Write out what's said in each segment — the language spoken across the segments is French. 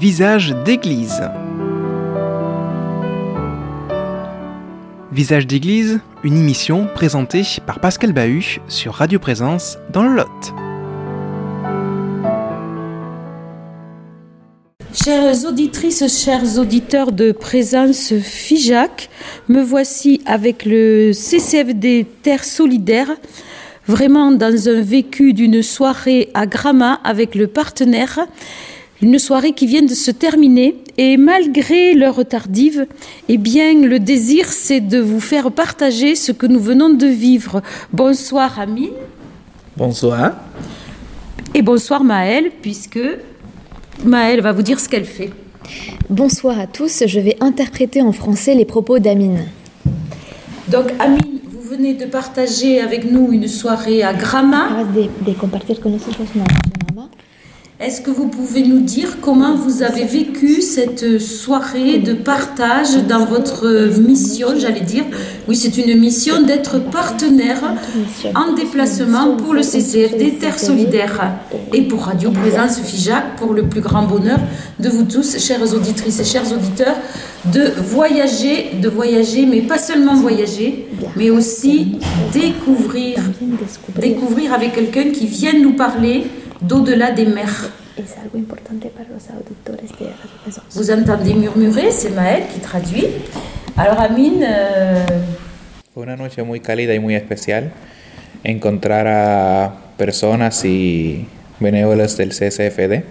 Visage d'église. Visage d'église, une émission présentée par Pascal Bahut sur Radio Présence dans le Lot. Chères auditrices, chers auditeurs de Présence FIJAC, me voici avec le CCFD Terre Solidaire, vraiment dans un vécu d'une soirée à Grama avec le partenaire, une soirée qui vient de se terminer et malgré l'heure tardive, eh bien le désir c'est de vous faire partager ce que nous venons de vivre. Bonsoir Amine. Bonsoir. Et bonsoir Maëlle, puisque Maëlle va vous dire ce qu'elle fait. Bonsoir à tous, je vais interpréter en français les propos d'Amine. Donc Amine, vous venez de partager avec nous une soirée à Grama. De, de Est-ce que vous pouvez nous dire comment vous avez vécu cette soirée de partage dans votre mission, j'allais dire? Oui, c'est une mission d'être partenaire en déplacement pour le CCFD Terre Solidaire. Et pour Radio Présence FIJAC pour le plus grand bonheur de vous tous, chères auditrices et chers auditeurs, de voyager, de voyager, mais pas seulement voyager, mais aussi découvrir, découvrir avec quelqu'un qui vient nous parler d'au-delà des mers. Es algo importante para los auditores de Présence. Vous entendez murmurer, c'est Maël qui traduit. Alors Amine, euh, Fue una noche muy cálida y muy especial encontrar a personas y benévolos del CCFD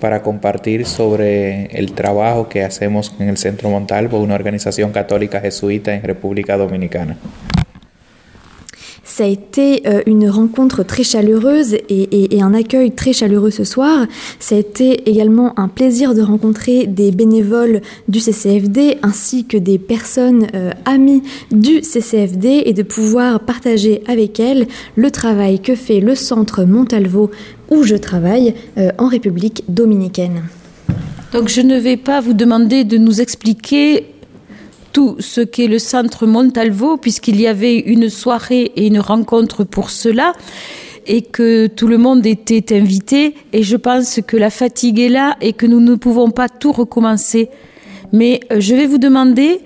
para compartir sobre el trabajo que hacemos en el Centro Montalvo, una organización católica jesuita en República Dominicana. Ça a été euh, une rencontre très chaleureuse et, un accueil très chaleureux ce soir. Ça a été également un plaisir de rencontrer des bénévoles du CCFD ainsi que des personnes euh, amies du CCFD et de pouvoir partager avec elles le travail que fait le centre Montalvo où je travaille euh, en République dominicaine. donc je ne vais pas vous demander de nous expliquer tout ce qu'est le centre Montalvo, puisqu'il y avait une soirée et une rencontre pour cela, et que tout le monde était invité. Et je pense que la fatigue est là et que nous ne pouvons pas tout recommencer. Mais euh, je vais vous demander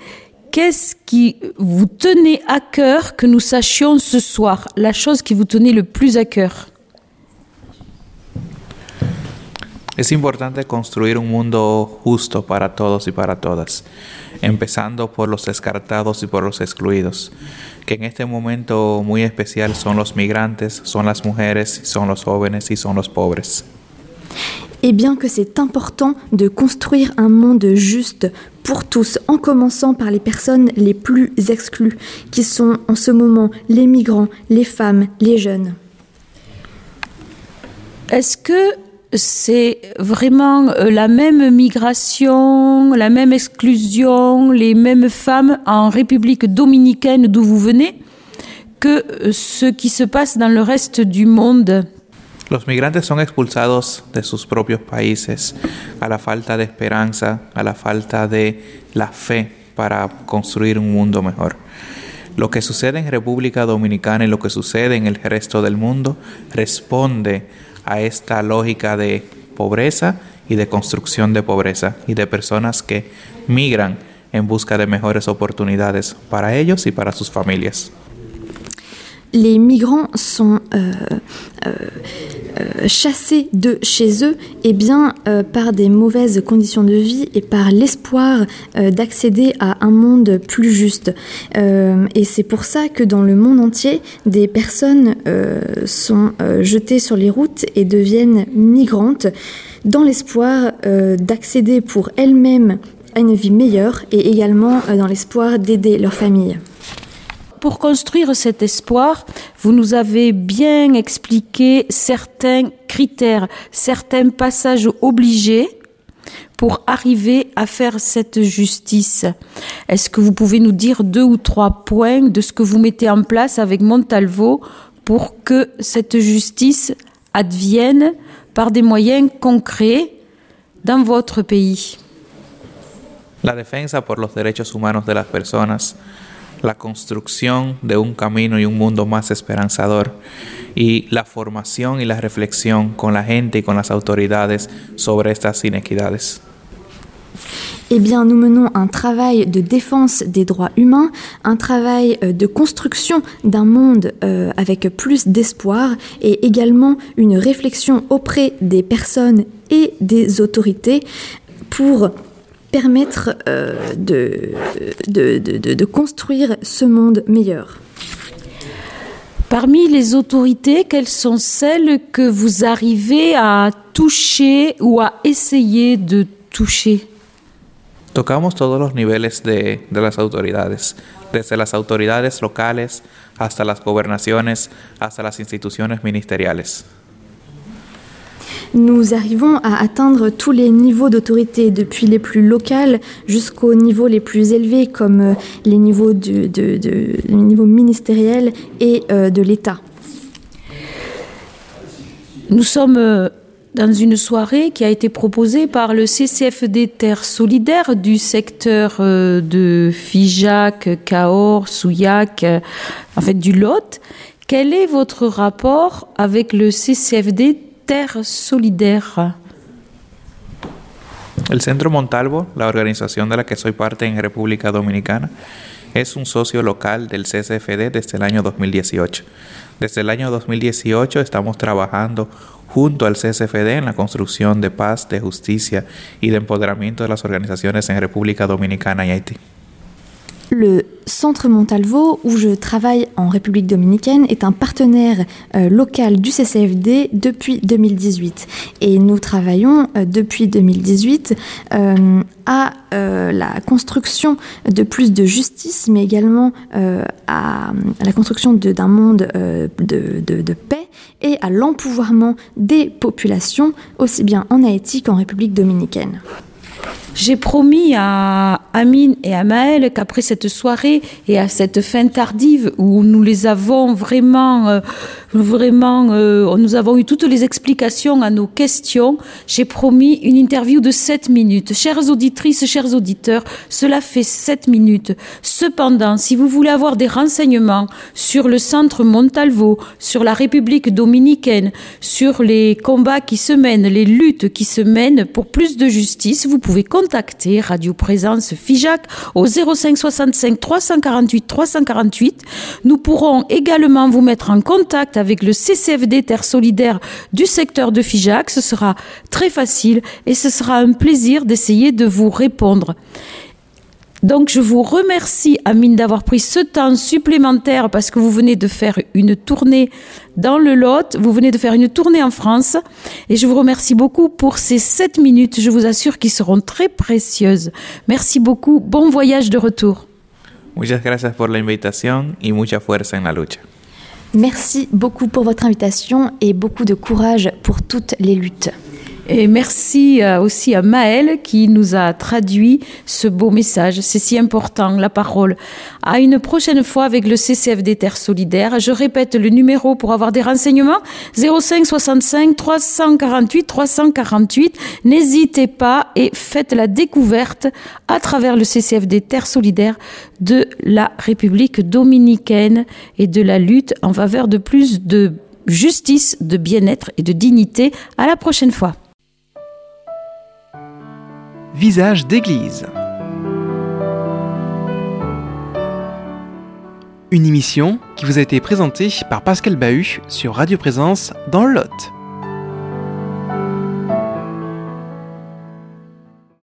qu'est-ce qui vous tenait à cœur que nous sachions ce soir, la chose qui vous tenait le plus à cœur? Es importante construir un mundo justo para todos y para todas, empezando por los descartados y por los excluidos, que en este momento muy especial son los migrantes, son las mujeres, son los jóvenes y son los pobres. Et bien que c'est important de construire un monde juste pour tous, en commençant par les personnes les plus exclues, qui sont en ce moment les migrants, les femmes, les jeunes. Est-ce que c'est vraiment euh, la même migration, la même exclusion, les mêmes femmes en République dominicaine d'où vous venez que euh, ce qui se passe dans le reste du monde Los migrantes son expulsados de sus propios países a la falta de esperanza, a la falta de la fe para construir un mundo mejor. Lo que sucede en República Dominicana y lo que sucede en el resto del mundo responde a esta lógica de pobreza y de construcción de pobreza y de personas que migran en busca de mejores oportunidades para ellos y para sus familias. Chassés de chez eux et bien euh, par des mauvaises conditions de vie et par l'espoir euh, d'accéder à un monde plus juste. Euh, et c'est pour ça que dans le monde entier, des personnes sont jetées sur les routes et deviennent migrantes dans l'espoir d'accéder pour elles-mêmes à une vie meilleure et également dans l'espoir d'aider leur famille. Pour construire cet espoir, vous nous avez bien expliqué certains critères, certains passages obligés pour arriver à faire cette justice. Est-ce que vous pouvez nous dire deux ou trois points de ce que vous mettez en place avec Montalvo pour que cette justice advienne par des moyens concrets dans votre pays? La defensa por los derechos humanos de las personas la construcción de un camino y un mundo más esperanzador y la formación y la reflexión con la gente y con las autoridades sobre estas inequidades. eh bien, nous menons un travail de défense des droits humains, un travail euh, de construction d'un monde euh, avec plus d'espoir et également une réflexion auprès des personnes et des autorités pour permettre euh, de, de, de, de construire ce monde meilleur. Parmi les autorités, quelles sont celles que vous arrivez à toucher ou à essayer de toucher? Tocamos todos los niveles de, de, las autoridades, desde las autoridades locales hasta las gobernaciones, hasta las instituciones ministeriales. Nous arrivons à atteindre tous les niveaux d'autorité, depuis les plus locales jusqu'aux niveaux les plus élevés, comme de les niveaux ministériels et euh, de l'État. Nous sommes dans une soirée qui a été proposée par le CCFD Terre Solidaire du secteur euh, de Figeac, Cahors, Souillac, en fait du Lot. Quel est votre rapport avec le CCFD El Centro Montalvo, la organización de la que soy parte en República Dominicana, es un socio local del CCFD desde el año 2018. Desde el año 2018 estamos trabajando junto al CSFD en la construcción de paz, de justicia y de empoderamiento de las organizaciones en República Dominicana y Haití. Le Centre Montalvo, où je travaille en République dominicaine, est un partenaire euh, local du CCFD depuis 2018. Et nous travaillons euh, depuis 2018 euh, à la construction de plus de justice, mais également à, la construction d'un monde de, de, de, paix et à l'empouvoirment des populations, aussi bien en Haïti qu'en République dominicaine. J'ai promis à Amine et à Maël qu'après cette soirée et à cette fin tardive où nous les avons vraiment, euh, vraiment, euh, nous avons eu toutes les explications à nos questions, j'ai promis une interview de 7 minutes. Chères auditrices, chers auditeurs, cela fait 7 minutes. Cependant, si vous voulez avoir des renseignements sur le centre Montalvo, sur la République dominicaine, sur les combats qui se mènent, les luttes qui se mènent pour plus de justice, vous pouvez contacter Radio Présence FIJAC au 05 65 348 348. Nous pourrons également vous mettre en contact avec le CCFD Terre Solidaire du secteur de FIJAC. Ce sera très facile et ce sera un plaisir d'essayer de vous répondre. Donc je vous remercie Amine d'avoir pris ce temps supplémentaire parce que vous venez de faire une tournée dans le Lot, vous venez de faire une tournée en France et je vous remercie beaucoup pour ces 7 minutes, je vous assure qu'ils seront très précieuses. Merci beaucoup, bon voyage de retour. Muchas gracias por la invitación y mucha fuerza en la lucha. Merci beaucoup pour votre invitation et beaucoup de courage pour toutes les luttes. Et merci euh, aussi à Maël qui nous a traduit ce beau message. C'est si important, la parole. À une prochaine fois avec le CCFD Terre Solidaire. Je répète le numéro pour avoir des renseignements. 05 65 348 348. N'hésitez pas et faites la découverte à travers le CCFD Terre Solidaire de la République dominicaine et de la lutte en faveur de plus de justice, de bien-être et de dignité. À la prochaine fois. Visage d'église. Une émission qui vous a été présentée par Pascal Bahut sur Radio Présence dans le Lot.